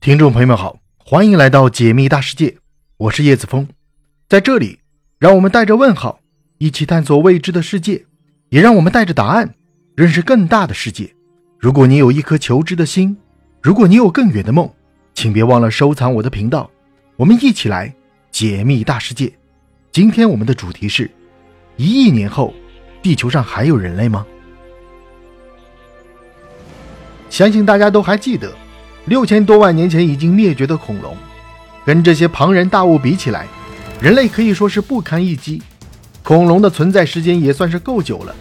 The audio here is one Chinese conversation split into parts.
听众朋友们好，欢迎来到解密大世界，我是叶子峰，在这里，让我们带着问号一起探索未知的世界，也让我们带着答案认识更大的世界。如果你有一颗求知的心，如果你有更远的梦，请别忘了收藏我的频道，我们一起来解密大世界。今天我们的主题是：一亿年后，地球上还有人类吗？相信大家都还记得。六千多万年前已经灭绝的恐龙，跟这些庞然大物比起来，人类可以说是不堪一击。恐龙的存在时间也算是够久了，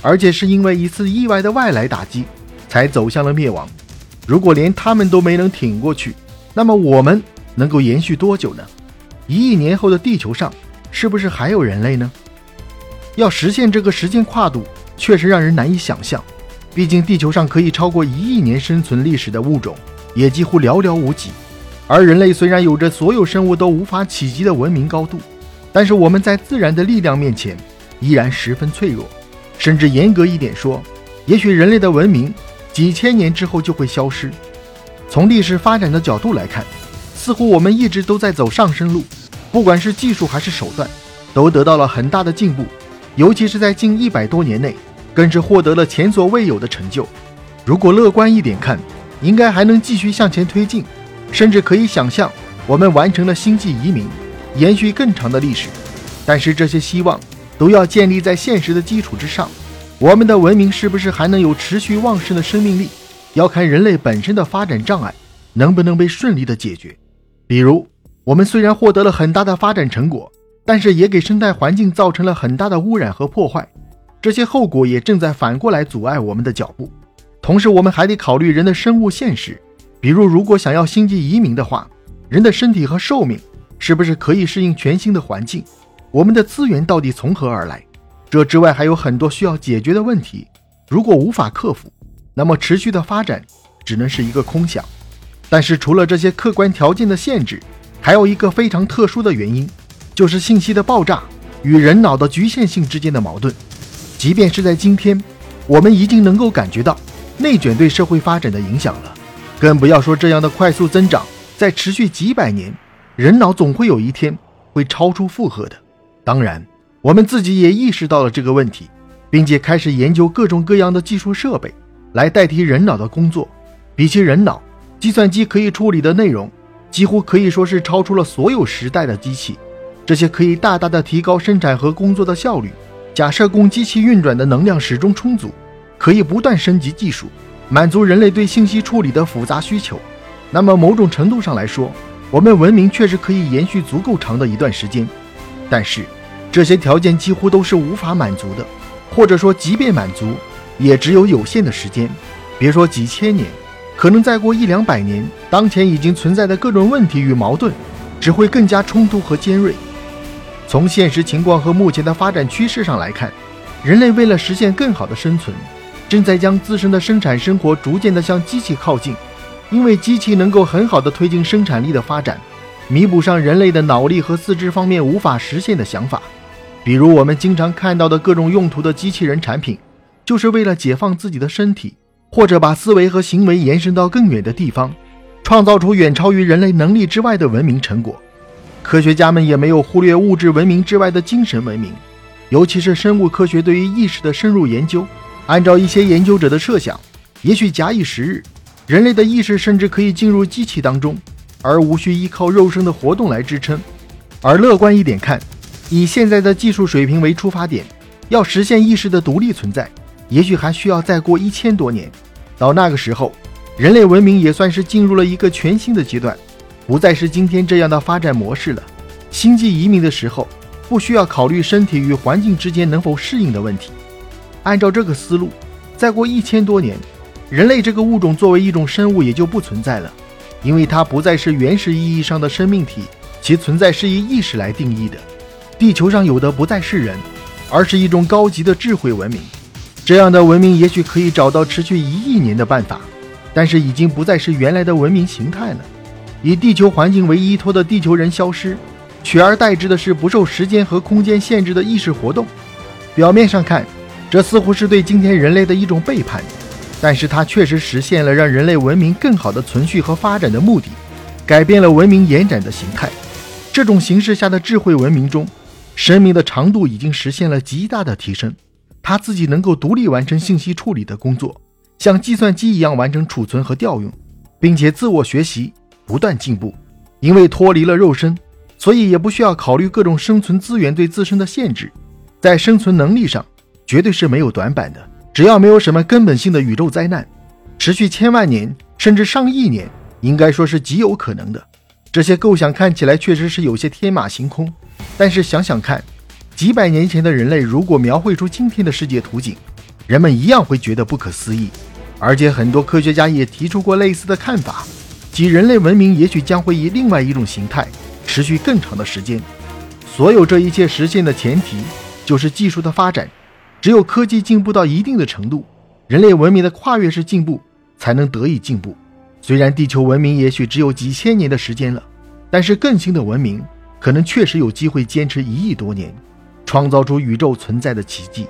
而且是因为一次意外的外来打击，才走向了灭亡。如果连他们都没能挺过去，那么我们能够延续多久呢？一亿年后的地球上，是不是还有人类呢？要实现这个时间跨度，确实让人难以想象。毕竟地球上可以超过一亿年生存历史的物种。也几乎寥寥无几，而人类虽然有着所有生物都无法企及的文明高度，但是我们在自然的力量面前依然十分脆弱，甚至严格一点说，也许人类的文明几千年之后就会消失。从历史发展的角度来看，似乎我们一直都在走上升路，不管是技术还是手段，都得到了很大的进步，尤其是在近一百多年内，更是获得了前所未有的成就。如果乐观一点看，应该还能继续向前推进，甚至可以想象我们完成了星际移民，延续更长的历史。但是这些希望都要建立在现实的基础之上。我们的文明是不是还能有持续旺盛的生命力，要看人类本身的发展障碍能不能被顺利的解决。比如，我们虽然获得了很大的发展成果，但是也给生态环境造成了很大的污染和破坏，这些后果也正在反过来阻碍我们的脚步。同时，我们还得考虑人的生物现实，比如，如果想要星际移民的话，人的身体和寿命是不是可以适应全新的环境？我们的资源到底从何而来？这之外还有很多需要解决的问题。如果无法克服，那么持续的发展只能是一个空想。但是，除了这些客观条件的限制，还有一个非常特殊的原因，就是信息的爆炸与人脑的局限性之间的矛盾。即便是在今天，我们已经能够感觉到。内卷对社会发展的影响了，更不要说这样的快速增长在持续几百年，人脑总会有一天会超出负荷的。当然，我们自己也意识到了这个问题，并且开始研究各种各样的技术设备来代替人脑的工作。比起人脑，计算机可以处理的内容几乎可以说是超出了所有时代的机器。这些可以大大的提高生产和工作的效率。假设供机器运转的能量始终充足。可以不断升级技术，满足人类对信息处理的复杂需求。那么，某种程度上来说，我们文明确实可以延续足够长的一段时间。但是，这些条件几乎都是无法满足的，或者说，即便满足，也只有有限的时间。别说几千年，可能再过一两百年，当前已经存在的各种问题与矛盾，只会更加冲突和尖锐。从现实情况和目前的发展趋势上来看，人类为了实现更好的生存。正在将自身的生产生活逐渐地向机器靠近，因为机器能够很好地推进生产力的发展，弥补上人类的脑力和四肢方面无法实现的想法。比如我们经常看到的各种用途的机器人产品，就是为了解放自己的身体，或者把思维和行为延伸到更远的地方，创造出远超于人类能力之外的文明成果。科学家们也没有忽略物质文明之外的精神文明，尤其是生物科学对于意识的深入研究。按照一些研究者的设想，也许假以时日，人类的意识甚至可以进入机器当中，而无需依靠肉身的活动来支撑。而乐观一点看，以现在的技术水平为出发点，要实现意识的独立存在，也许还需要再过一千多年。到那个时候，人类文明也算是进入了一个全新的阶段，不再是今天这样的发展模式了。星际移民的时候，不需要考虑身体与环境之间能否适应的问题。按照这个思路，再过一千多年，人类这个物种作为一种生物也就不存在了，因为它不再是原始意义上的生命体，其存在是以意识来定义的。地球上有的不再是人，而是一种高级的智慧文明。这样的文明也许可以找到持续一亿年的办法，但是已经不再是原来的文明形态了。以地球环境为依托的地球人消失，取而代之的是不受时间和空间限制的意识活动。表面上看，这似乎是对今天人类的一种背叛，但是它确实实现了让人类文明更好的存续和发展的目的。改变了文明延展的形态。这种形式下的智慧文明中，生命的长度已经实现了极大的提升。它自己能够独立完成信息处理的工作，像计算机一样完成储存和调用，并且自我学习，不断进步。因为脱离了肉身，所以也不需要考虑各种生存资源对自身的限制。在生存能力上，绝对是没有短板的。只要没有什么根本性的宇宙灾难，持续千万年甚至上亿年，应该说是极有可能的。这些构想看起来确实是有些天马行空，但是想想看，几百年前的人类如果描绘出今天的世界图景，人们一样会觉得不可思议。而且很多科学家也提出过类似的看法，即人类文明也许将会以另外一种形态持续更长的时间。所有这一切实现的前提就是技术的发展，只有科技进步到一定的程度，人类文明的跨越式进步才能得以进步。虽然地球文明也许只有几千年的时间了，但是更新的文明可能确实有机会坚持一亿多年，创造出宇宙存在的奇迹。